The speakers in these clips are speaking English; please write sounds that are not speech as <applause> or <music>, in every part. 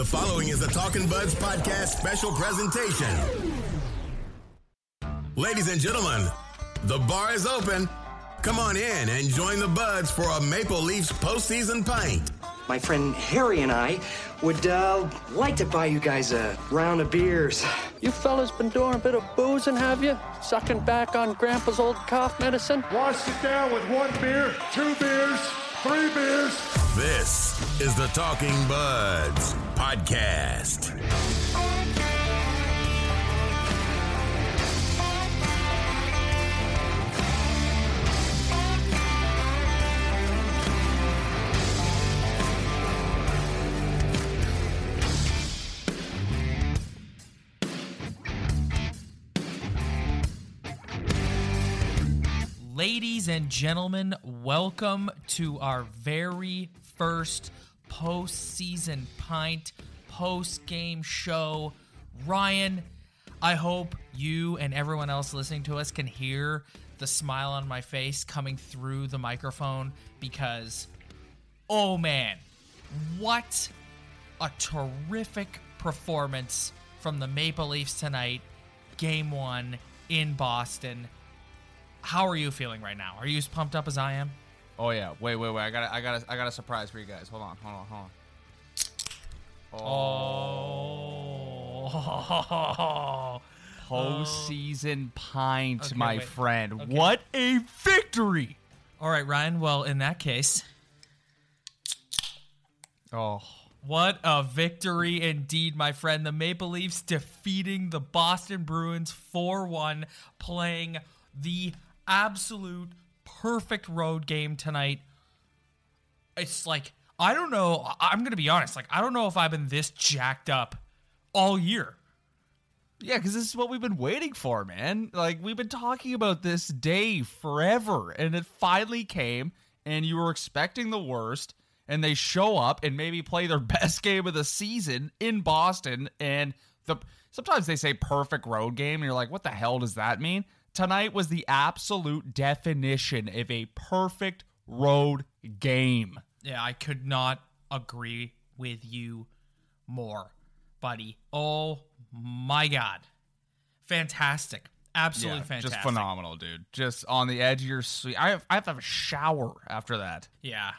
The following is a Talking Buds podcast special presentation. Ladies and gentlemen, the bar is open. Come on in and join the Buds for a Maple Leafs postseason pint. My friend Harry and I would uh, like to buy you guys a round of beers. You fellas been doing a bit of boozing, have you? Sucking back on Grandpa's old cough medicine? Wash it down with one beer, two beers, three beers. This is the Talking Buds podcast. Ladies and gentlemen, welcome to our very first postseason pint post game show. Ryan, I hope you and everyone else listening to us can hear the smile on my face coming through the microphone because, oh man, what a terrific performance from the Maple Leafs tonight, game one in Boston how are you feeling right now? Are you as pumped up as I am? Oh yeah. Wait, wait, wait. I got I got I got a surprise for you guys. Hold on, hold on, hold on. Oh. oh. Postseason pint, Okay, my wait. friend. Okay. What a victory! All right, Ryan. Well, in that case, Oh, what a victory indeed, my friend. The Maple Leafs defeating the Boston Bruins 4 1, playing the absolute perfect road game tonight. It's like, I don't know. I'm to be honest. Like, I don't know if I've been this jacked up all year. yeah, because this is what we've been waiting for, man. Like we've been talking about this day forever, and it finally came. And you were expecting the worst, and they show up and maybe play their <laughs> best game of the season in Boston. And the sometimes they say perfect road game, and you're like, what the hell does that mean? Tonight was the absolute definition of a perfect road game. Yeah, I could not agree with you more, buddy. Oh my god. Fantastic. Absolutely fantastic. Just phenomenal, dude. Just on the edge of your seat. I have, I have to have a shower after that. Yeah.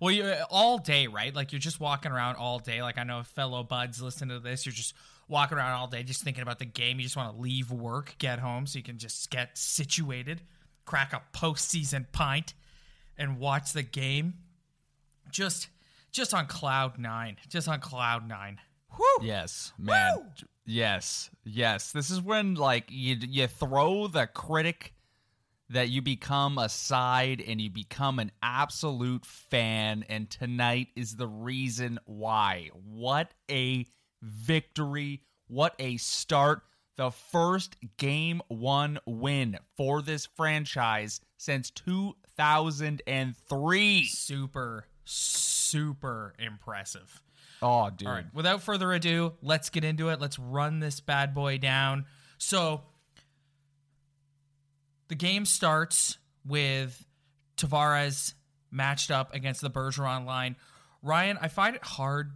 Well, you uh, all day, right? Like you're just walking around all day. Like I know fellow buds listen to this. You're just walking around all day, just thinking about the game. You just want to leave work, get home, so you can just get situated, crack a postseason pint, and watch the game. Just, just on cloud nine. Just on cloud nine. Whew. Yes, man. J- Yes, yes. This is when like you you throw the critic that you become a side and you become an absolute fan and tonight is the reason why. What a victory. What a start. The first game 1 win for this franchise since 2003. Super, super impressive. Oh, dude. All right. Without further ado, let's get into it. Let's run this bad boy down. So, the game starts with Tavares matched up against the Bergeron line. Ryan, I find it hard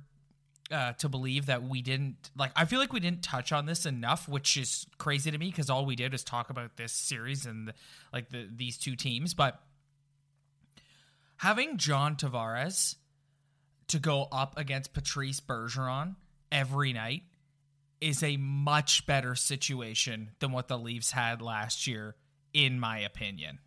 uh, to believe that we didn't like. I feel like we didn't touch on this enough, which is crazy to me because all we did was talk about this series and like the these two teams. But having John Tavares to go up against Patrice Bergeron every night is a much better situation than what the Leafs had last year, in my opinion.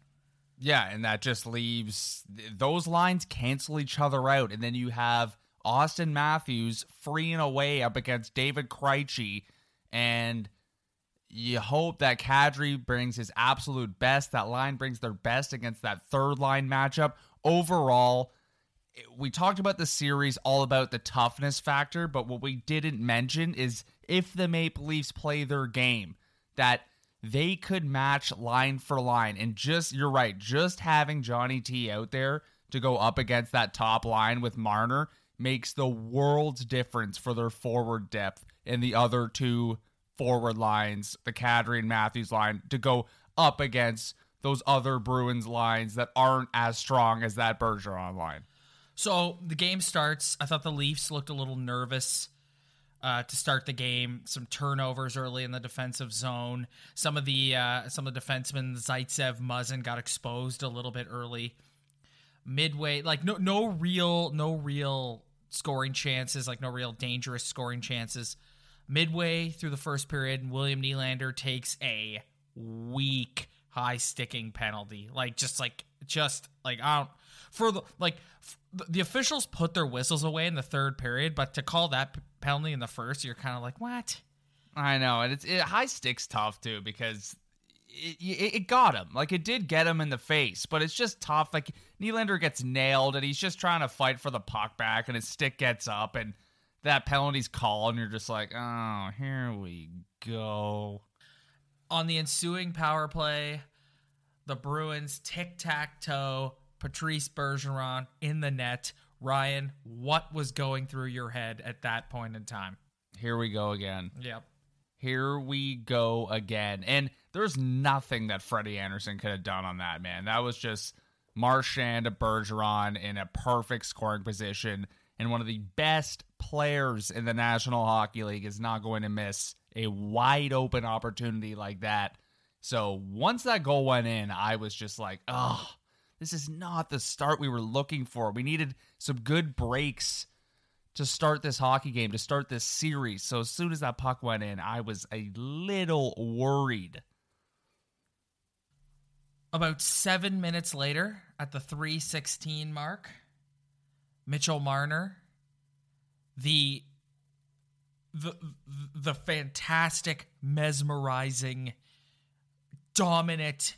Yeah, and that just leaves those lines cancel each other out, and then you have Austin Matthews freeing away up against David Krejci, and you hope that Kadri brings his absolute best. That line brings their best against that third line matchup. Overall, we talked about the series all about the toughness factor, but what we didn't mention is if the Maple Leafs play their game, that they could match line for line. And just, you're right, just having Johnny T out there to go up against that top line with Marner makes the world's difference for their forward depth and the other two forward lines, the Kadri and Matthews line, to go up against those other Bruins lines that aren't as strong as that Bergeron line. So the game starts. I thought the Leafs looked a little nervous. uh, to start the game. Some turnovers early in the defensive zone. Some of the uh, some of the defensemen, Zaitsev, Muzzin, got exposed a little bit early. Midway, like no no real no real scoring chances, like no real dangerous scoring chances. Midway through the first period, William Nylander takes a weak high sticking penalty. Like just like just like I don't for the like f- the officials put their whistles away in the third period, but to call that p- penalty in the first, you're kind of like what? I know, and it's it, high sticks tough too because it, it, it got him. Like it did get him in the face, but it's just tough. Like Nylander gets nailed, and he's just trying to fight for the puck back, and his stick gets up, and that penalty's called, and you're just like, oh, here we go. On the ensuing power play, the Bruins tic tac toe Patrice Bergeron in the net. Ryan, what was going through your head at that point in time? Here we go again. Yep. Here we go again. And there's nothing that Freddie Andersen could have done on that, man. That was just Marchand to Bergeron in a perfect scoring position. And one of the best players in the National Hockey League is not going to miss a wide open opportunity like that. So once that goal went in, I was just like, oh, this is not the start we were looking for. We needed some good breaks to start this hockey game, to start this series. So as soon as that puck went in, I was a little worried. About seven minutes later, at the 316 mark, Mitchell Marner, the the the fantastic, mesmerizing, dominant,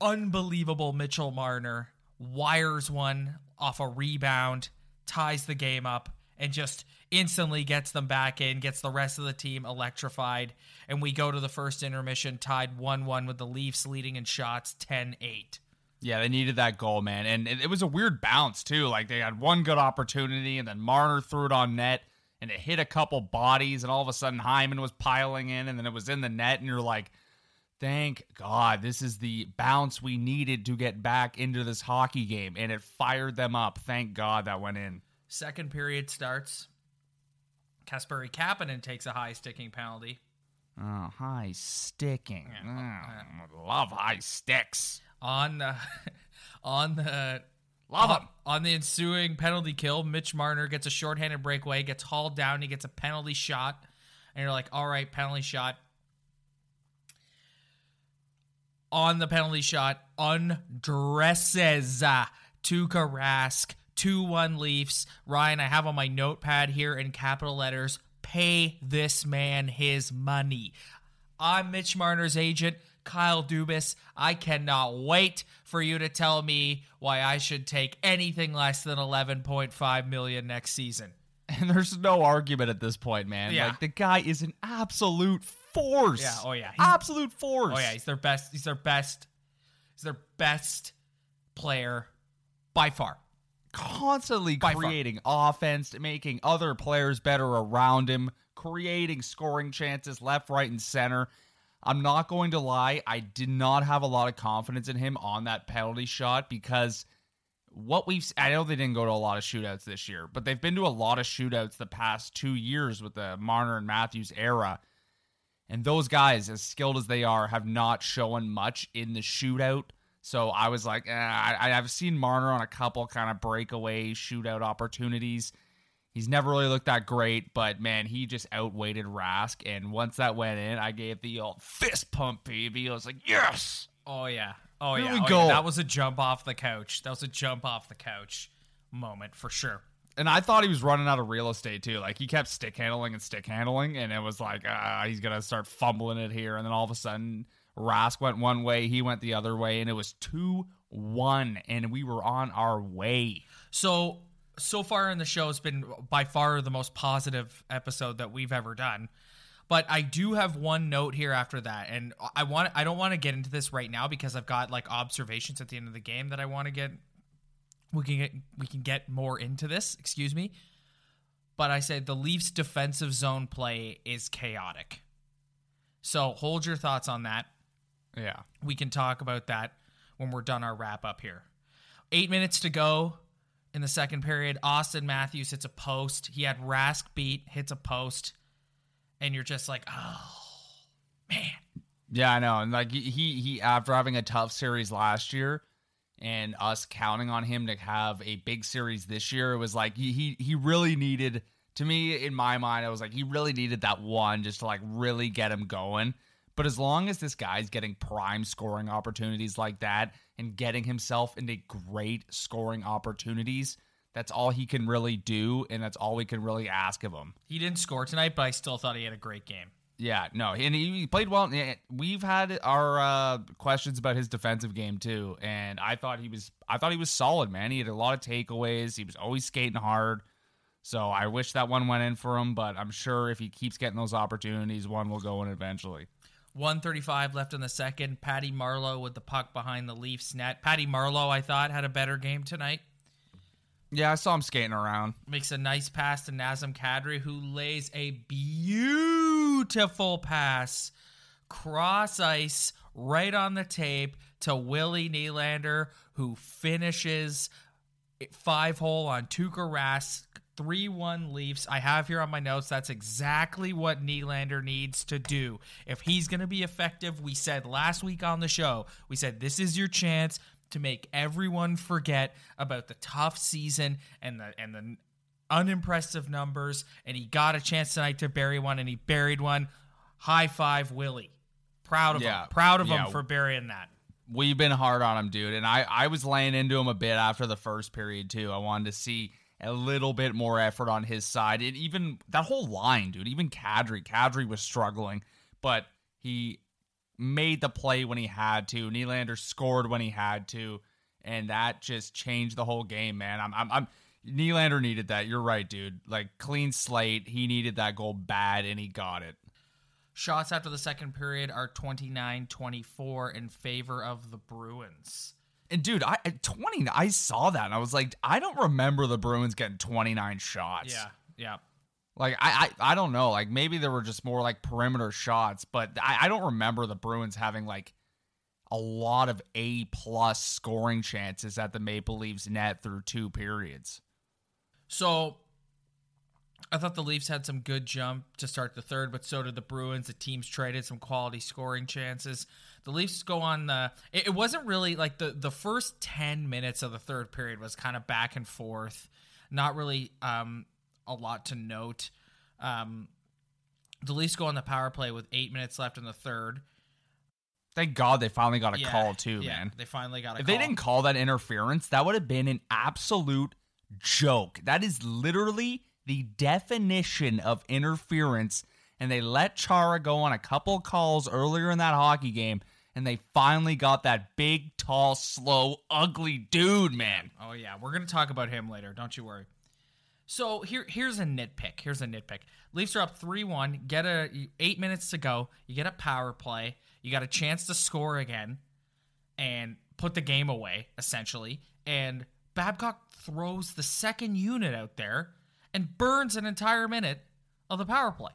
unbelievable Mitchell Marner wires one off a rebound, ties the game up, and just instantly gets them back in, gets the rest of the team electrified. And we go to the first intermission tied 1 1 with the Leafs leading in shots 10 8. Yeah, they needed that goal, man. And it, it was a weird bounce, too. Like they had one good opportunity, and then Marner threw it on net, and it hit a couple bodies, and all of a sudden Hyman was piling in, and then it was in the net, and you're like, thank God, this is the bounce we needed to get back into this hockey game, and it fired them up. Thank God that went in. Second period starts. Kasperi Kapanen takes a high sticking penalty. Oh, high sticking. Oh, love high sticks. On the <laughs> on the Love on, them. on the ensuing penalty kill, Mitch Marner gets a shorthanded breakaway, gets hauled down, he gets a penalty shot, and you're like, all right, penalty shot. On the penalty shot, undresses Tuukka Rask, 2 1 Leafs. Ryan, I have on my notepad here in capital letters pay this man his money. I'm Mitch Marner's agent, Kyle Dubas. I cannot wait for you to tell me why I should take anything less than 11.5 million next season. <laughs> And there's no argument at this point, man. Yeah. Like the guy is an absolute force. Yeah, oh, yeah. He's- absolute force. Oh yeah, he's their best. He's their best. He's their best player by far. Constantly By far. creating offense, making other players better around him, creating scoring chances left, right, and center. I'm not going to lie, I did not have a lot of confidence in him on that penalty shot because what we've I know they didn't go to a lot of shootouts this year, but they've been to a lot of shootouts the past 2 years with the Marner and Matthews era. And those guys, as skilled as they are, have not shown much in the shootout. So I was like, eh, I, I've seen Marner on a couple kind of breakaway shootout opportunities. He's never really looked that great, but man, he just outweighted Rask. And once that went in, I gave the old fist pump, baby. I was like, yes. Oh yeah. Oh Here yeah. we Oh, go. yeah. That was a jump off the couch. That was a jump off the couch moment for sure. And I thought he was running out of real estate too. Like he kept stick handling and stick handling, and it was like, ah, he's gonna start fumbling it here. And then all of a sudden, Rask went one way, he went the other way, and it was two one, and we were on our way. So so far in the show it's been by far the most positive episode that we've ever done. But I do have one note here after that, and I want I don't want to get into this right now because I've got like observations at the end of the game that I want to get. We can get we can get more into this. Excuse me, but I say the Leafs' defensive zone play is chaotic. So hold your thoughts on that Yeah. we can talk about that when we're done our wrap up here. Eight minutes to go. in the second period. Austin Matthews hits a post. He had Rask beat, hits a post, and you're just like, oh man. Yeah, I know. And like he he after having a tough series last year and us counting on him to have a big series this year, it was like he he he really needed to me in my mind, I was like he really needed that one just to like really get him going. But as long as this guy's getting prime scoring opportunities like that and getting himself into great scoring opportunities, that's all he can really do, and that's all we can really ask of him. He didn't score tonight, but I still thought he had a great game. Yeah, no, and he played well. We've had our uh, questions about his defensive game too, and I thought he was, I thought he was solid, man. He had a lot of takeaways. He was always skating hard. So I wish that one went in for him, but I'm sure if he keeps getting those opportunities, one will go in eventually. 135 left in the second. Patty Marleau with the puck behind the Leafs net. Patty Marleau, I thought, had a better game tonight. Yeah, I saw him skating around. Makes a nice pass to Nazem Kadri, who lays a beautiful pass cross ice right on the tape to Willie Nylander, who finishes five hole on Tuukka Rask 3 1 Leafs. I have here on my notes that's exactly what Nylander needs to do. If he's going to be effective, we said last week on the show, we said this is your chance to make everyone forget about the tough season and the and the unimpressive numbers and he got a chance tonight to bury one and he buried one. High five Willie. Proud of Yeah. him. Proud of Yeah. him for burying that. We've been hard on him, dude, and I I was laying into him a bit after the first period too. I wanted to see a little bit more effort on his side. And even that whole line, dude, even Kadri, Kadri was struggling, but he made the play when he had to. Nylander scored when he had to, and that just changed the whole game, man. I'm, I'm, I'm Nylander needed that. You're right, dude. Like clean slate, he needed that goal bad, and he got it. Shots after the second period are 29 24 in favor of the Bruins. And dude, I at 20, I saw that, and I was like, I don't remember the Bruins getting 29 shots. Yeah. Yeah. Like I, I I don't know. Like maybe there were just more like perimeter shots, but I, I don't remember the Bruins having like a lot of A plus scoring chances at the Maple Leafs net through two periods. So I thought the Leafs had some good jump to start the third, but so did the Bruins. The teams traded some quality scoring chances. The Leafs go on the. It, it wasn't really like the the first ten minutes of the third period was kind of back and forth, not really um, a lot to note. Um, the Leafs go on the power play with eight minutes left in the third. Thank God they finally got a Yeah, call too, yeah, man. They finally got a If call. they didn't call that interference, that would have been an absolute joke. That is literally the definition of interference. And they let Chara go on a couple calls earlier in that hockey game, and they finally got that big, tall, slow, ugly dude, man. Oh yeah, we're gonna talk about him later. Don't you worry. So here, here's a nitpick. Here's a nitpick. Leafs are up three one. Get a eight minutes to go. You get a power play. You got a chance to score again, and put the game away essentially. And Babcock throws the second unit out there and burns an entire minute of the power play.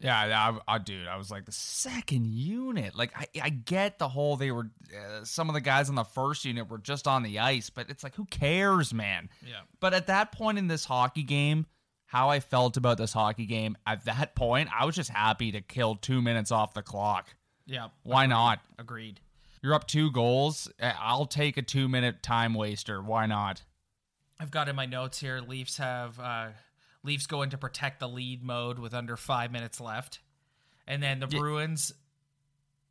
Yeah, I, I, dude, I was like the second unit. Like, I, I get the whole they were uh, some of the guys on the first unit were just on the ice, but it's like who cares, man? Yeah. But at that point in this hockey game, how I felt about this hockey game at that point, I was just happy to kill two minutes off the clock. Yeah. Why not? Agreed. You're up two goals. Uh, I'll take a two minute time waster. Why not? I've got in my notes here. Leafs have uh, Leafs go into protect the lead mode with under five minutes left, and then the Yeah. Bruins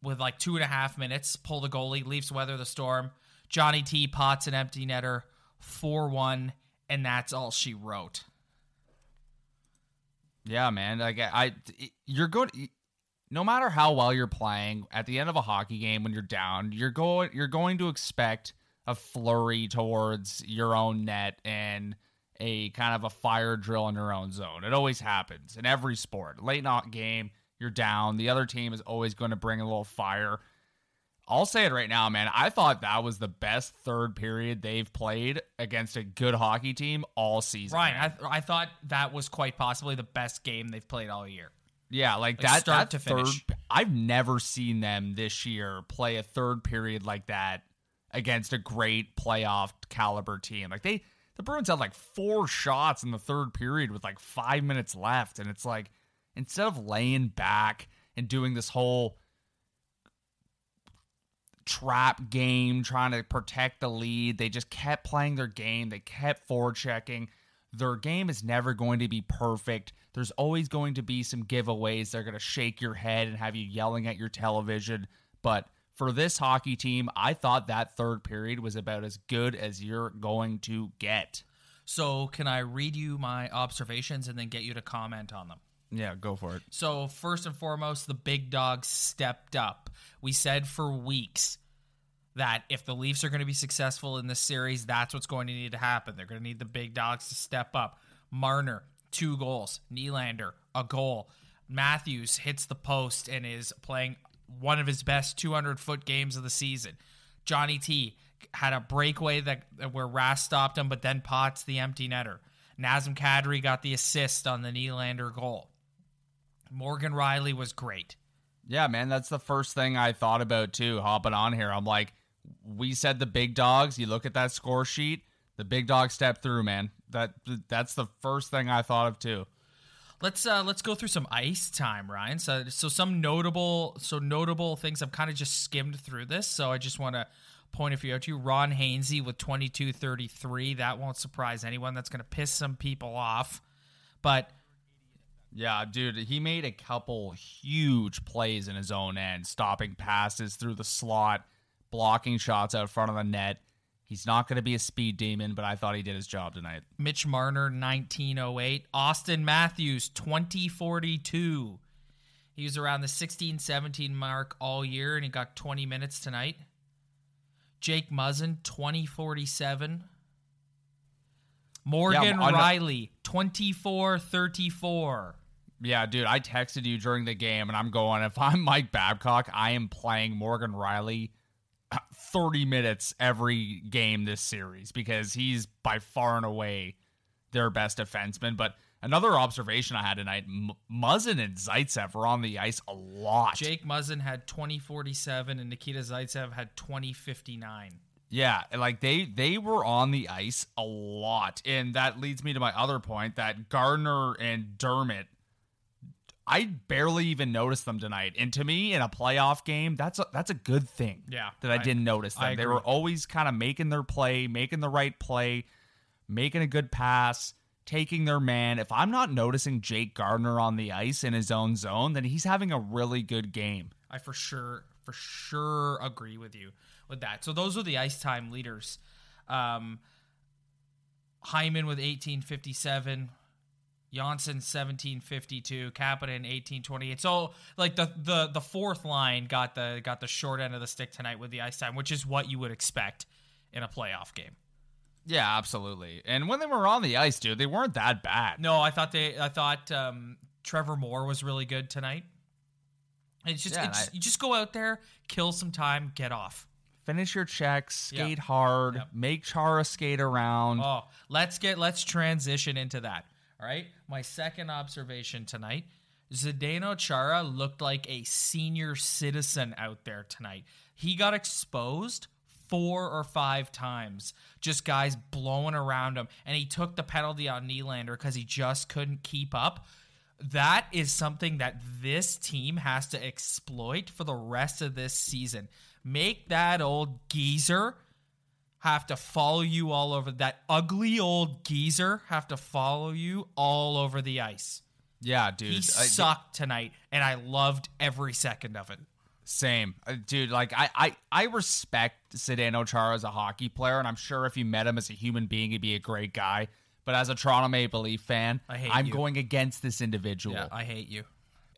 with like two and a half minutes pull the goalie. Leafs weather the storm. Johnny T pots an empty netter, four one, and that's all she wrote. Yeah, man. Like I, I- you're going. No matter how well you're playing, at the end of a hockey game, when you're down, you're going. You're going to expect a flurry towards your own net and a kind of a fire drill in your own zone. It always happens in every sport. Late night game, you're down. The other team is always going to bring a little fire. I'll say it right now, man. I thought that was the best third period they've played against a good hockey team all season. Ryan, man. I, I thought that was quite possibly the best game they've played all year. Yeah, like, Like, that. start that to finish. Third, I've never seen them this year play a third period like that against a great playoff caliber team. Like they the Bruins had like four shots in the third period with like five minutes left. And it's like, instead of laying back and doing this whole trap game, trying to protect the lead, they just kept playing their game. They kept forechecking. Their game is never going to be perfect. There's always going to be some giveaways. They're going to shake your head and have you yelling at your television. But for this hockey team, I thought that third period was about as good as you're going to get. So, can I read you my observations and then get you to comment on them? Yeah, go for it. So, first and foremost, the big dogs stepped up. We said for weeks that if the Leafs are going to be successful in this series, that's what's going to need to happen. They're going to need the big dogs to step up. Marner, two goals. Nylander, a goal. Matthews hits the post and is playing one of his best 200 foot games of the season. Johnny T had a breakaway that where Rask stopped him, but then pots the empty netter. Nazem Kadri got the assist on the Nylander goal. Morgan Rielly was great. Yeah, man, that's the first thing I thought about too. Hopping on here, I'm like, we said the big dogs. You look at that score sheet, the big dog stepped through, man. That that's the first thing I thought of too. Let's uh let's go through some ice time, Ryan. So so some notable so notable things. I've kind of just skimmed through this, so I just want to point a few out to you. Ron Hainsey with 22-33. That won't surprise anyone. That's going to piss some people off. But yeah, dude, he made a couple huge plays in his own end, stopping passes through the slot, blocking shots out front of the net. He's not going to be a speed demon, but I thought he did his job tonight. Mitch Marner 1908, Austin Matthews 2042. He was around the 16 17 mark all year and he got 20 minutes tonight. Jake Muzzin 2047. Morgan Yeah, Rielly 2434. Yeah, dude, I texted you during the game, and I'm going, if I'm Mike Babcock, I am playing Morgan Rielly 30 minutes every game this series because he's by far and away their best defenseman. But another observation I had tonight M- Muzzin and Zaitsev were on the ice a lot. Jake Muzzin had 2047 and Nikita Zaitsev had 2059. Yeah, like they they were on the ice a lot, and that leads me to my other point that Gardiner and Dermott. I barely even noticed them tonight, and to me, in a playoff game, that's a, that's a good thing. Yeah, that I, I- didn't notice them. They were always kind of making their play, making the right play, making a good pass, taking their man. If I'm not noticing Jake Gardiner on the ice in his own zone, then he's having a really good game. I for sure, for sure agree with you with that. So those are the ice time leaders. Um, Hyman with 1857, Janssen 1752, Kapanen 1828. So like the the the fourth line got the got the short end of the stick tonight with the ice time, which is what you would expect in a playoff game. Yeah, absolutely. And when they were on the ice, dude, they weren't that bad. No, I thought they I thought um, Trevor Moore was really good tonight. It's just, Yeah, it's, I- you just go out there, kill some time, get off. finish your checks, skate hard, Yep. make Chara skate around. Oh, let's get let's transition into that. All right. My second observation tonight: Zdeno Chara looked like a senior citizen out there tonight. He got exposed four or five times, just guys blowing around him, and he took the penalty on Nylander because he just couldn't keep up. That is something that this team has to exploit for the rest of this season. Make that old geezer have to follow you all over that ugly old geezer have to follow you all over the ice. yeah, dude. He I- sucked tonight, and I loved every second of it. same, Uh, dude. Like I, I, I respect Zdeno Chara as a hockey player, and I'm sure if you met him as a human being, he'd be a great guy. But as a Toronto Maple Leaf fan, I hate I'm you. going against this individual. Yeah, I hate you.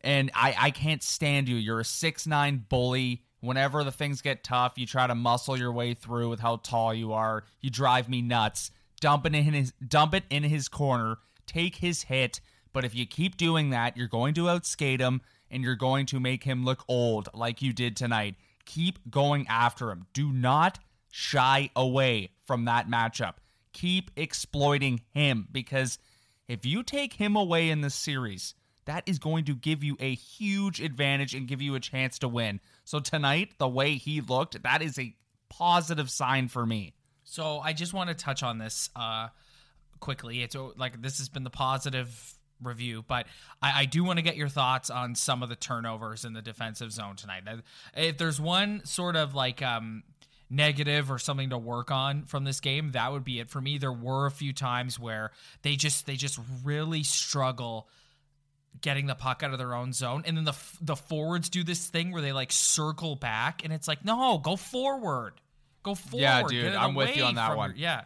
and I, I can't stand you. You're a six nine bully. Whenever the things get tough, you try to muscle your way through with how tall you are. You drive me nuts. Dump it in his dump it in his corner. Take his hit. But if you keep doing that, you're going to outskate him and you're going to make him look old like you did tonight. Keep going after him. Do not shy away from that matchup. Keep exploiting him because if you take him away in this series, that is going to give you a huge advantage and give you a chance to win. So tonight, the way he looked, that is a positive sign for me. So I just want to touch on this. Uh, quickly. It's uh, like this has been the positive review, but I, I do want to get your thoughts on some of the turnovers in the defensive zone tonight. If there's one sort of like um, negative or something to work on from this game, that would be it for me. There were a few times where they just they just really struggle getting the puck out of their own zone and then the the forwards do this thing where they like circle back and it's like no go forward go forward Yeah, dude, I'm with you on that one. your- yeah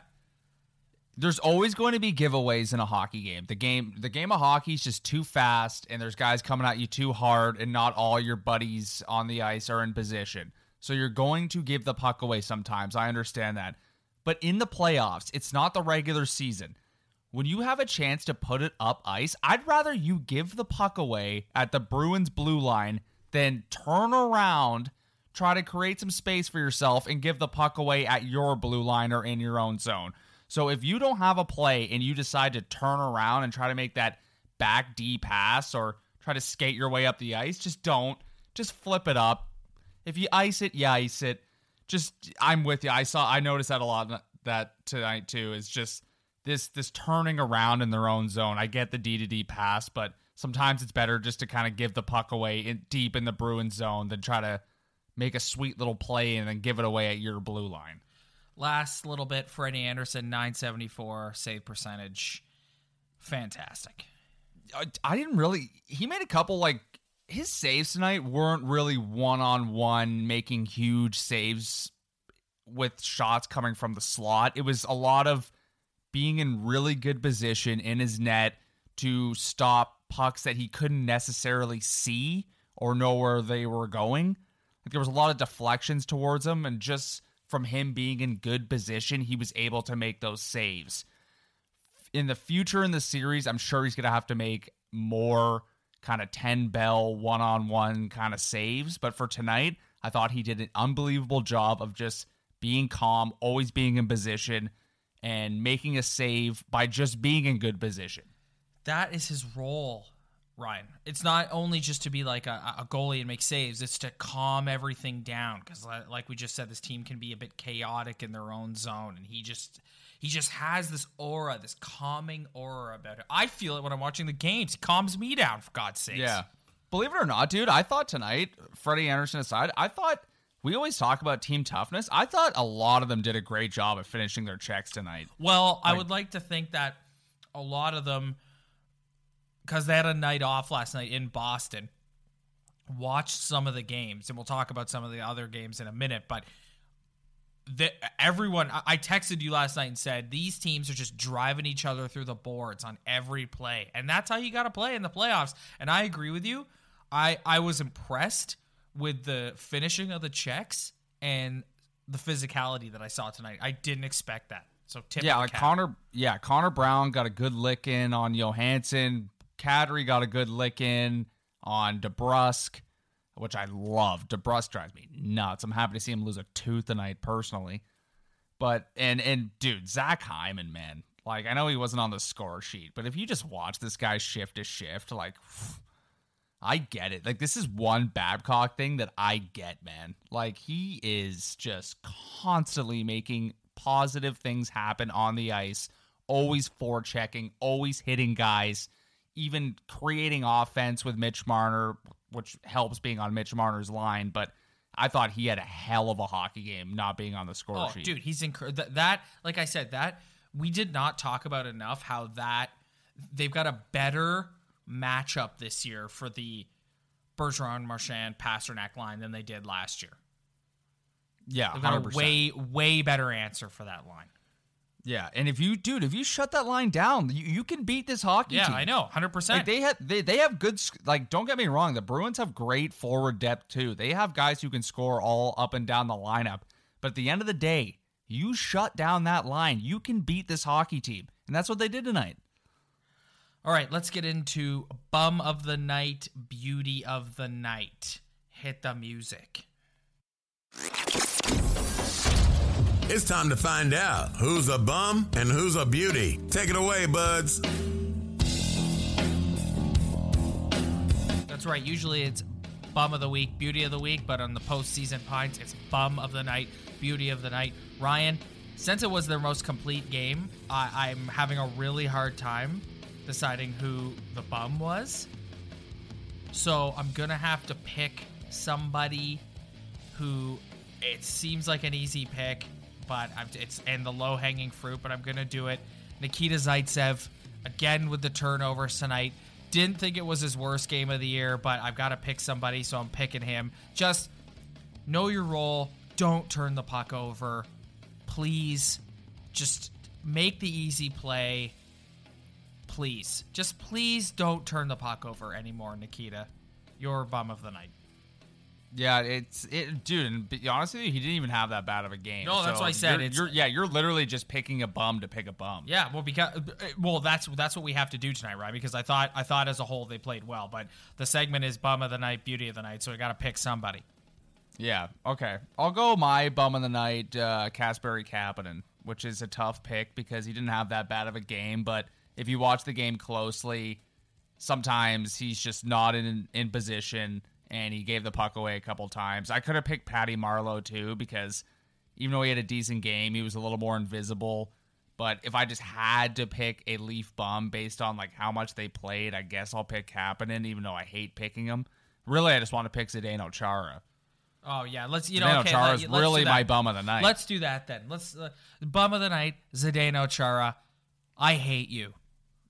there's always going to be giveaways in a hockey game. The game the game of hockey is just too fast and there's guys coming at you too hard and not all your buddies on the ice are in position. So you're going to give the puck away sometimes. I understand that. But in the playoffs, it's not the regular season. When you have a chance to put it up ice, I'd rather you give the puck away at the Bruins blue line than turn around, try to create some space for yourself, and give the puck away at your blue line or in your own zone. So if you don't have a play and you decide to turn around and try to make that back D pass or try to skate your way up the ice, just don't. Just flip it up. If you ice it, you ice it. Just I'm with you. I saw I noticed that a lot that tonight too. Is just this this turning around in their own zone. I get the D to D pass, but sometimes it's better just to kind of give the puck away in, deep in the Bruins zone than try to make a sweet little play and then give it away at your blue line. last little bit freddie andersen 974 save percentage fantastic I, I didn't really. He made a couple like his saves tonight weren't really one on one making huge saves with shots coming from the slot. It was a lot of being in really good position in his net to stop pucks that he couldn't necessarily see or know where they were going. Like there was a lot of deflections towards him, and just from him being in good position, he was able to make those saves in the future in the series, I'm sure he's going to have to make more kind of 10 bell one on one kind of saves. But for tonight, I thought he did an unbelievable job of just being calm, always being in position, and making a save by just being in good position. that is his role ryan it's not only just to be like a, a goalie and make saves it's to calm everything down because like we just said this team can be a bit chaotic in their own zone and he just he just has this aura this calming aura about it i feel it when i'm watching the games he calms me down for god's sake Yeah. Believe it or not, dude, I thought tonight, Freddie Andersen aside, I thought we always talk about team toughness. I thought a lot of them did a great job at finishing their checks tonight. Well, I would like to think that a lot of them, because they had a night off last night in Boston, watched some of the games, and we'll talk about some of the other games in a minute. But the, everyone, I- I texted you last night and said these teams are just driving each other through the boards on every play, and that's how you got to play in the playoffs. And I agree with you. I I was impressed with the finishing of the checks and the physicality that I saw tonight. I didn't expect that. So tip yeah, like. Connor. Yeah, Connor Brown got a good lick in on Johansson. Kadri got a good lick in on DeBrusk, which I love. DeBrusk drives me nuts. I'm happy to see him lose a tooth tonight personally. But and and dude, Zach Hyman, man. Like I know he wasn't on the score sheet, but if you just watch this guy shift to shift, like I get it. Like this is one Babcock thing that I get, man. Like he is just constantly making positive things happen on the ice, always forechecking, always hitting guys, even creating offense with Mitch Marner, which helps being on Mitch Marner's line, but I thought he had a hell of a hockey game not being on the score Oh, sheet. dude, he's incredible. That, that, like I said, that we did not talk about enough. How that they've got a better matchup this year for the Bergeron, Marchand, Pastrnak line than they did last year. yeah, They've got 100%. a way, way better answer for that line. Yeah, and if you dude, if you shut that line down, you, you can beat this hockey team. Yeah, team. I know, hundred Like percent. they have they, they have good like don't get me wrong, the Bruins have great forward depth too. They have guys who can score all up and down the lineup. But at the end of the day, you shut down that line, you can beat this hockey team. And that's what they did tonight. All right, let's get into bum of the night, beauty of the night. Hit the music. It's time to find out who's a bum and who's a beauty. Take it away, buds. That's right. Usually it's bum of the week, beauty of the week, but on the postseason pints, it's bum of the night, beauty of the night. Ryan, since it was their most complete game, I, I'm having a really hard time deciding who the bum was. So I'm gonna have to pick somebody who it seems like an easy pick, but I'm, it's and the low hanging fruit. But I'm gonna do it. Nikita Zaitsev again with the turnovers tonight. Didn't think it was his worst game of the year, but I've got to pick somebody, so I'm picking him. Just know your role. Don't turn the puck over. Please, just make the easy play. Please, just please don't turn the puck over anymore, Nikita. You're bum of the night. Yeah, it's it, dude. And be honest with you, he didn't even have that bad of a game. No, that's So what I said, You're, you're- yeah, you're literally just picking a bum to pick a bum. Yeah, well, because well, that's that's what we have to do tonight, right? Because I thought I thought as a whole they played well, but the segment is bum of the night, beauty of the night, so we got to pick somebody. Yeah. Okay. I'll go my bum of the night, uh, Kasperi Kapanen, which is a tough pick because he didn't have that bad of a game. But if you watch the game closely, sometimes he's just not in in position, and he gave the puck away a couple times. I could have picked Patty Marleau too because even though he had a decent game, he was a little more invisible. But if I just had to pick a Leaf bum based on like how much they played, I guess I'll pick Kapanen, even though I hate picking him. Really, I just want to pick Zdeno Chara. Oh yeah, let's you know. Zdeno okay, Chara let- is really my bum of the night. Let's do that then. Let's uh, bum of the night, Zdeno Chara. I hate you.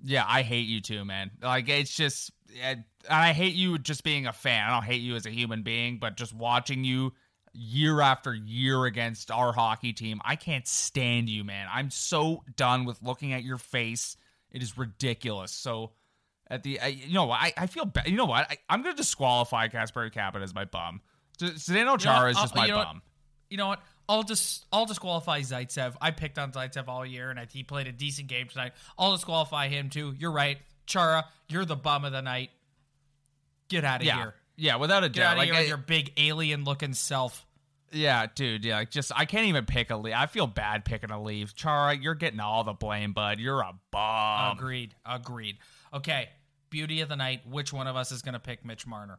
Yeah, I hate you too, man. Like it's just, and I hate you just being a fan. I don't hate you as a human being, but just watching you year after year against our hockey team, I can't stand you, man. I'm so done with looking at your face. It is ridiculous. So. At the, I, you know, what, I, I feel bad. You know what? I, I'm going to disqualify Casper Kapanen as my bum. Zdeno You know Chara what? is just I'll- my you know what? bum. You know what? I'll just I'll disqualify Zaitsev. I picked on Zaitsev all year, and I, he played a decent game tonight. I'll disqualify him too. You're right, Chara. You're the bum of the night. Get out of Yeah, here. yeah, without a Get doubt. out of Like, here I- your big alien looking self. Yeah, dude. Yeah, like just I can't even pick a leaf. I feel bad picking a leaf. Chara, you're getting all the blame, bud. You're a bum. agreed. Agreed. Okay. Beauty of the night. Which one of us is going to pick Mitch Marner?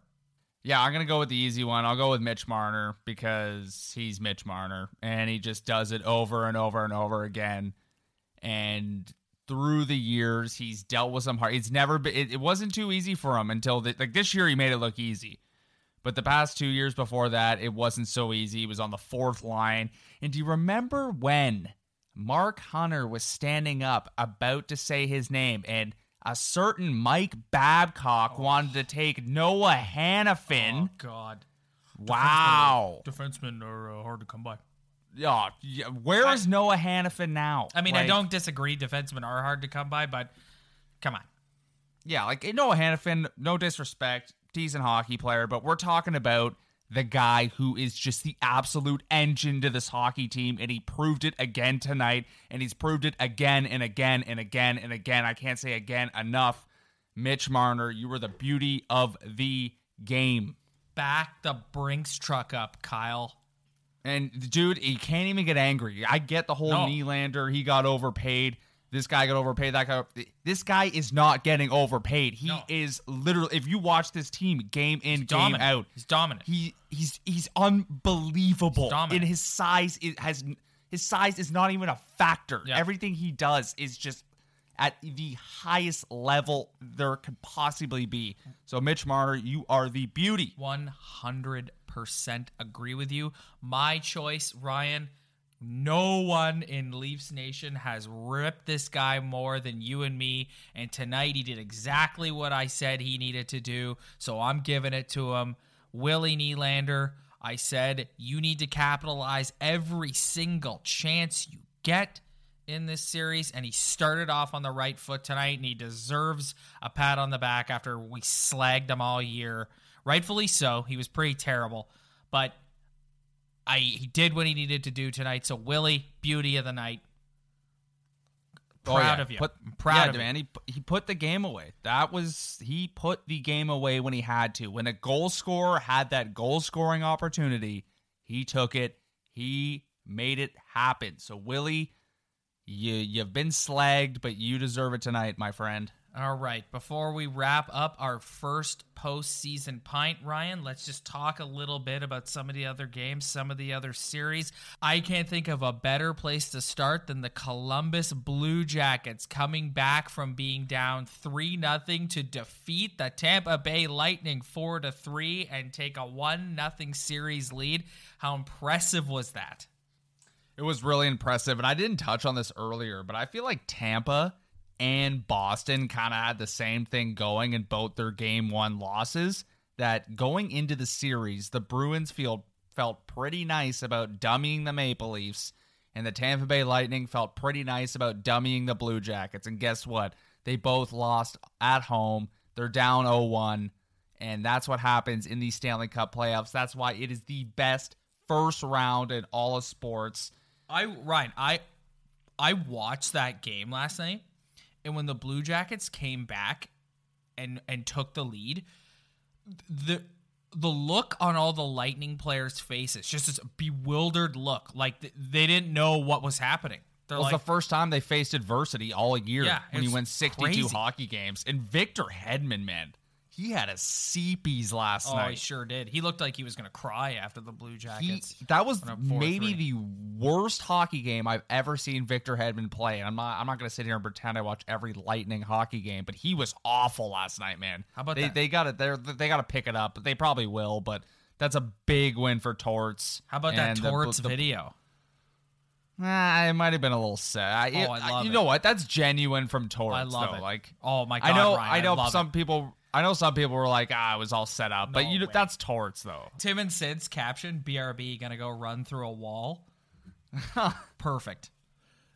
Yeah, I'm gonna go with the easy one. I'll go with Mitch Marner because he's Mitch Marner, and he just does it over and over and over again. And through the years, he's dealt with some hard. It's never been. It, it wasn't too easy for him until the, like this year. He made it look easy. But the past two years before that, it wasn't so easy. He was on the fourth line. And do you remember when Mark Hunter was standing up about to say his name and a certain Mike Babcock wanted to take Noah Hanifin? Oh God. wow. Defensemen are uh, hard to come by. Yeah, yeah, where is Noah Hanifin now? I mean, I don't disagree. Defensemen are hard to come by, but come on. Yeah, like Noah Hanifin, no disrespect, decent hockey player, but we're talking about the guy who is just the absolute engine to this hockey team, and he proved it again tonight, and he's proved it again and again and again and again. I can't say again enough. Mitch Marner, you were the beauty of the game. Back the Brinks truck up, Kyle. And dude, he can't even get angry. I get the whole No. Nylander, he got overpaid. This guy got overpaid. That guy. This guy is not getting overpaid. He No. is literally. If you watch this team game in, game dominant. out, He's dominant. He he's he's unbelievable. He's. In his size, it has his size is not even a factor. Yeah. Everything he does is just at the highest level there could possibly be. So Mitch Marner, you are the beauty. 100% agree with you. My choice, Ryan. No one in Leafs Nation has ripped this guy more than you and me. And tonight he did exactly what I said he needed to do. So I'm giving it to him. Willie Nylander, I said you need to capitalize every single chance you get in this series, and he started off on the right foot tonight, and he deserves a pat on the back after we slagged him all year. Rightfully so. He was pretty terrible, but I he did what he needed to do tonight. So Willie, beauty of the night. Oh, Proud yeah. of you. Put, proud yeah, of you. man. He he put the game away. That was he put the game away when he had to. When a goal scorer had that goal scoring opportunity, he took it. He made it happen. So Willie, you you've been slagged, but you deserve it tonight, my friend. All right. Before we wrap up our first postseason pint, Ryan, let's just talk a little bit about some of the other games, some of the other series. I can't think of a better place to start than the Columbus Blue Jackets coming back from being down 3 0 to defeat the Tampa Bay Lightning 4 to 3 and take a 1 0 series lead. How impressive was that? It was really impressive. And I didn't touch on this earlier, but I feel like Tampa and Boston kind of had the same thing going in both their game one losses. That going into the series, the Bruins feel, felt pretty nice about dummying the Maple Leafs, and the Tampa Bay Lightning felt pretty nice about dummying the Blue Jackets. And guess what? They both lost at home. They're down 0 1, and that's what happens in these Stanley Cup playoffs. That's why it is the best first round in all of sports. I Ryan, I I watched that game last night and when the Blue Jackets came back and and took the lead, the the look on all the Lightning players' faces, just this bewildered look, like they didn't know what was happening. They're it was like, the first time they faced adversity all year yeah, when you win 62 crazy. hockey games. And Victor Hedman, man, he had a CPs last oh, night. Oh, he sure did. He looked like he was going to cry after the Blue Jackets. He, that was maybe the worst hockey game I've ever seen Victor Hedman play. And I'm not I'm not going to sit here and pretend I watch every Lightning hockey game, but he was awful last night, man. How about they, that? They got it. They they got to pick it up. They probably will, but that's a big win for Torts. How about that Torts the, the, video? Nah, it might have been a little sad. Oh, I love you it. know what? That's genuine from Torts. I love though. it. Like, oh my god, I know. Ryan, I know. I some it. people I know some people were like, ah, it was all set up, but No you know, way. that's torts though. Tim and Sid's caption: "BRB gonna go run through a wall." <laughs> Perfect.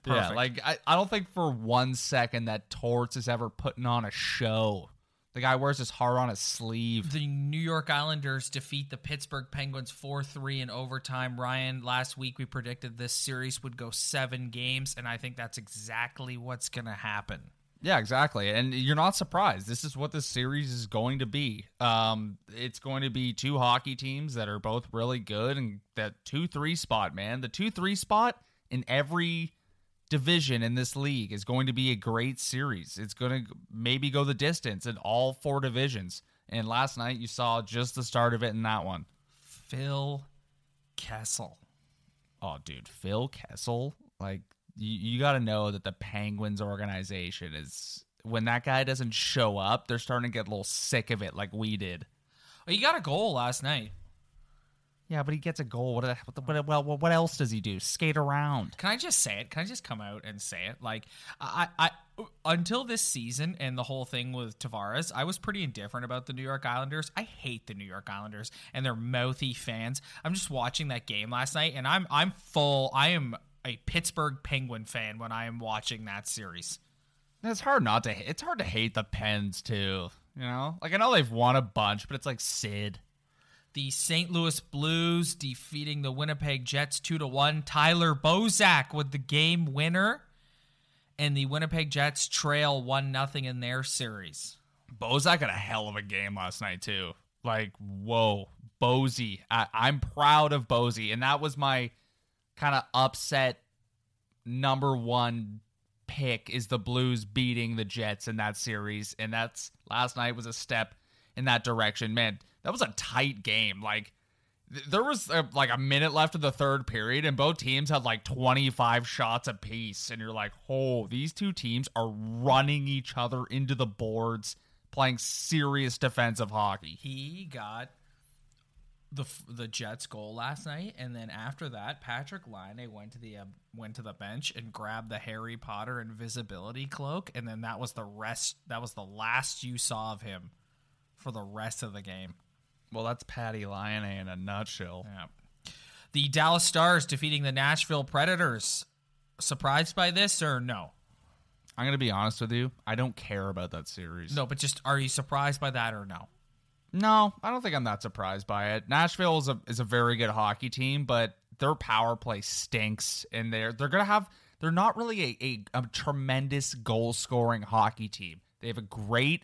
Yeah, like I, I don't think for one second that torts is ever putting on a show. The guy wears his heart on his sleeve. The New York Islanders defeat the Pittsburgh Penguins 4 3 in overtime. Ryan, last week we predicted this series would go seven games, and I think that's exactly what's going to happen. Yeah, exactly. And you're not surprised. This is what this series is going to be. Um, it's going to be two hockey teams that are both really good and that 2 3 spot, man. The 2 3 spot in every division in this league is going to be a great series. It's going to maybe go the distance in all four divisions. And last night you saw just the start of it in that one. Phil Kessel. Oh, dude, Phil Kessel, like you, you got to know that the Penguins organization is when that guy doesn't show up, they're starting to get a little sick of it, like we did. Well, he got a goal last night. Yeah, but he gets a goal. What, what, what, what, what else does he do? Skate around. Can I just say it? Can I just come out and say it? Like, I, I, until this season and the whole thing with Tavares, I was pretty indifferent about the New York Islanders. I hate the New York Islanders and their mouthy fans. I'm just watching that game last night, and I'm, I'm full. I am a Pittsburgh Penguin fan when I am watching that series. It's hard not to. It's hard to hate the Pens too. You know, like I know they've won a bunch, but it's like Sid. The St. Louis Blues defeating the Winnipeg Jets 2 to 1. Tyler Bozak with the game winner. And the Winnipeg Jets trail 1 0 in their series. Bozak had a hell of a game last night too. Like, whoa, Bozy. I'm proud of Bozy, and that was my kind of upset number one pick is the Blues beating the Jets in that series, and that's last night was a step in that direction. Man, that was a tight game. Like th- there was uh, like a minute left of the third period, and both teams had like 25 shots apiece, and you're like, oh, these two teams are running each other into the boards, playing serious defensive hockey. He got the the Jets goal last night, and then after that, Patrik Laine went to the uh, went to the bench and grabbed the Harry Potter invisibility cloak, and then that was the rest. That was the last you saw of him for the rest of the game. Well, that's Patty Laine in a nutshell. Yeah. The Dallas Stars defeating the Nashville Predators. Surprised by this or no? I'm gonna be honest with you. I don't care about that series. No, but just are you surprised by that or no? No, I don't think I'm that surprised by it. Nashville is a is a very good hockey team, but their power play stinks, and they're they're gonna have they're not really a, a, a tremendous goal scoring hockey team. They have a great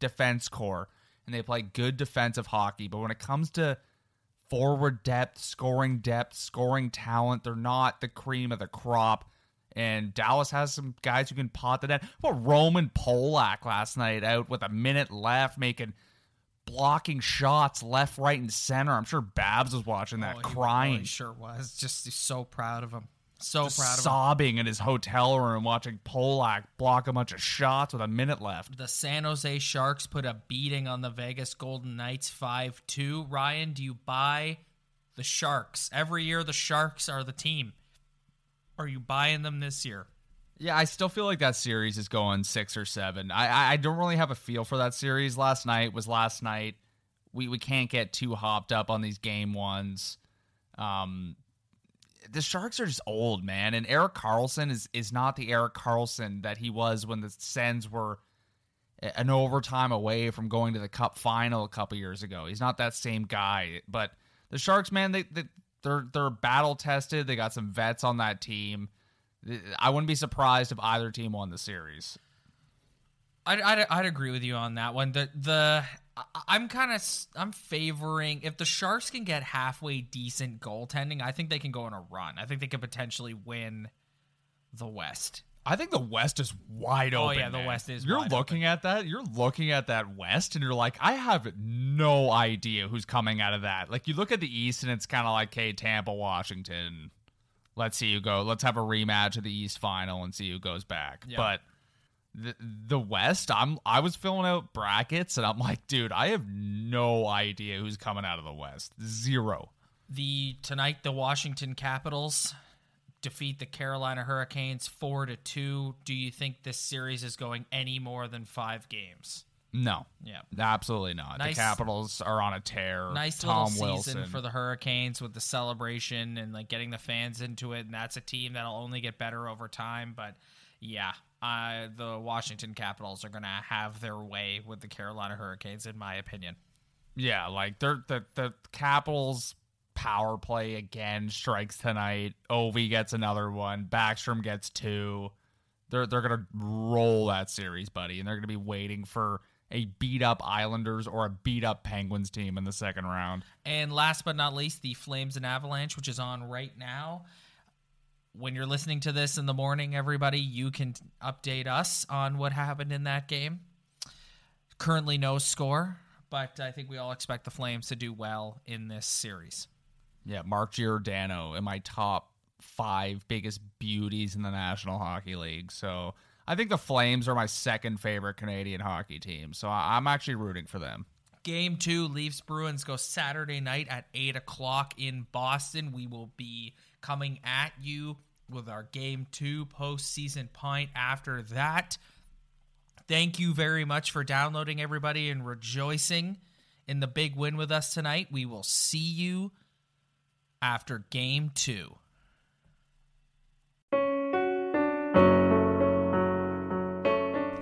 defense core, and they play good defensive hockey. But when it comes to forward depth, scoring depth, scoring talent, they're not the cream of the crop. And Dallas has some guys who can pot the net. Well, Roman Polak last night out with a minute left, making blocking shots left, right, and center. I'm sure Babs was watching that, Oh, he crying, really sure was. Just so proud of him. So just proud of him. sobbing in his hotel room, watching Polak block a bunch of shots with a minute left. The San Jose Sharks put a beating on the Vegas Golden Knights 5 2. Ryan, do you buy the Sharks? Every year, the Sharks are the team. Are you buying them this year? Yeah, I still feel like that series is going six or seven. I I- don't really have a feel for that series. Last night was last night. We we can't get too hopped up on these game ones. Um, the Sharks are just old, man, and Erik Karlsson is is not the Erik Karlsson that he was when the Sens were an overtime away from going to the Cup final a couple years ago. He's not that same guy. But the Sharks, man, they, they they're they're battle tested. They got some vets on that team. I wouldn't be surprised if either team won the series. I'd, I'd, I'd agree with you on that one. The the I'm kind of I'm favoring if the Sharks can get halfway decent goaltending, I think they can go on a run. I think they could potentially win the West. I think the West is wide Oh, open. yeah, the man. West is You're wide looking at that. You're looking at that West, and you're like, I have no idea who's coming out of that. Like you look at the East, and it's kind of like, hey, Tampa, Washington. Let's see who go. Let's have a rematch of the East final and see who goes back. Yeah. But the the West, I'm I was filling out brackets, and I'm like, dude, I have no idea who's coming out of the West. Zero. The tonight the Washington Capitals defeat the Carolina Hurricanes 4 to 2. Do you think this series is going any more than 5 games? No. Yeah. Absolutely not. Nice- the Capitals are on a tear. Nice Tom little season for the Hurricanes with the celebration and like getting the fans into it and that's a team that'll only get better over time, but yeah, uh, the Washington Capitals are going to have their way with the Carolina Hurricanes in my opinion. Yeah, like they're the the Capitals power play again strikes tonight. Ovi gets another one. Backstrom gets two. They're they're gonna roll that series, buddy, and they're gonna be waiting for a beat up Islanders or a beat up Penguins team in the second round. And last but not least, the Flames and Avalanche, which is on right now. When you're listening to this in the morning, everybody, you can update us on what happened in that game. Currently, no score, but I think we all expect the Flames to do well in this series. Yeah, Mark Giordano in my top five biggest beauties in the National Hockey League. So I think the Flames are my second favorite Canadian hockey team. So I'm actually rooting for them. Game two, Leafs Bruins go Saturday night at 8 o'clock in Boston. We will be coming at you with our game two postseason pint after that. Thank you very much for downloading, everybody, and rejoicing in the big win with us tonight. We will see you after game two.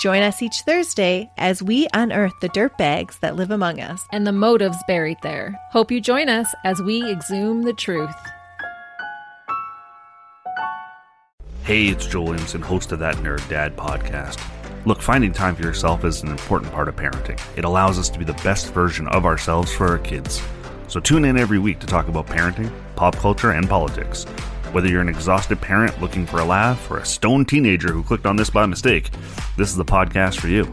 Join us each Thursday as we unearth the dirt bags that live among us. and the motives buried there. Hope you join us as we exhume the truth. Hey, it's Joel Williamson, host of that Nerd Dad podcast. Look, finding time for yourself is an important part of parenting. It allows us to be the best version of ourselves for our kids. So tune in every week to talk about parenting, pop culture, and politics. Whether you're an exhausted parent looking for a laugh or a stoned teenager who clicked on this by mistake, this is the podcast for you.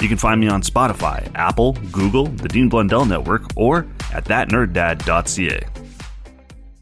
You can find me on Spotify, Apple, Google, the Dean Blundell Network, or at thatnerddad.ca.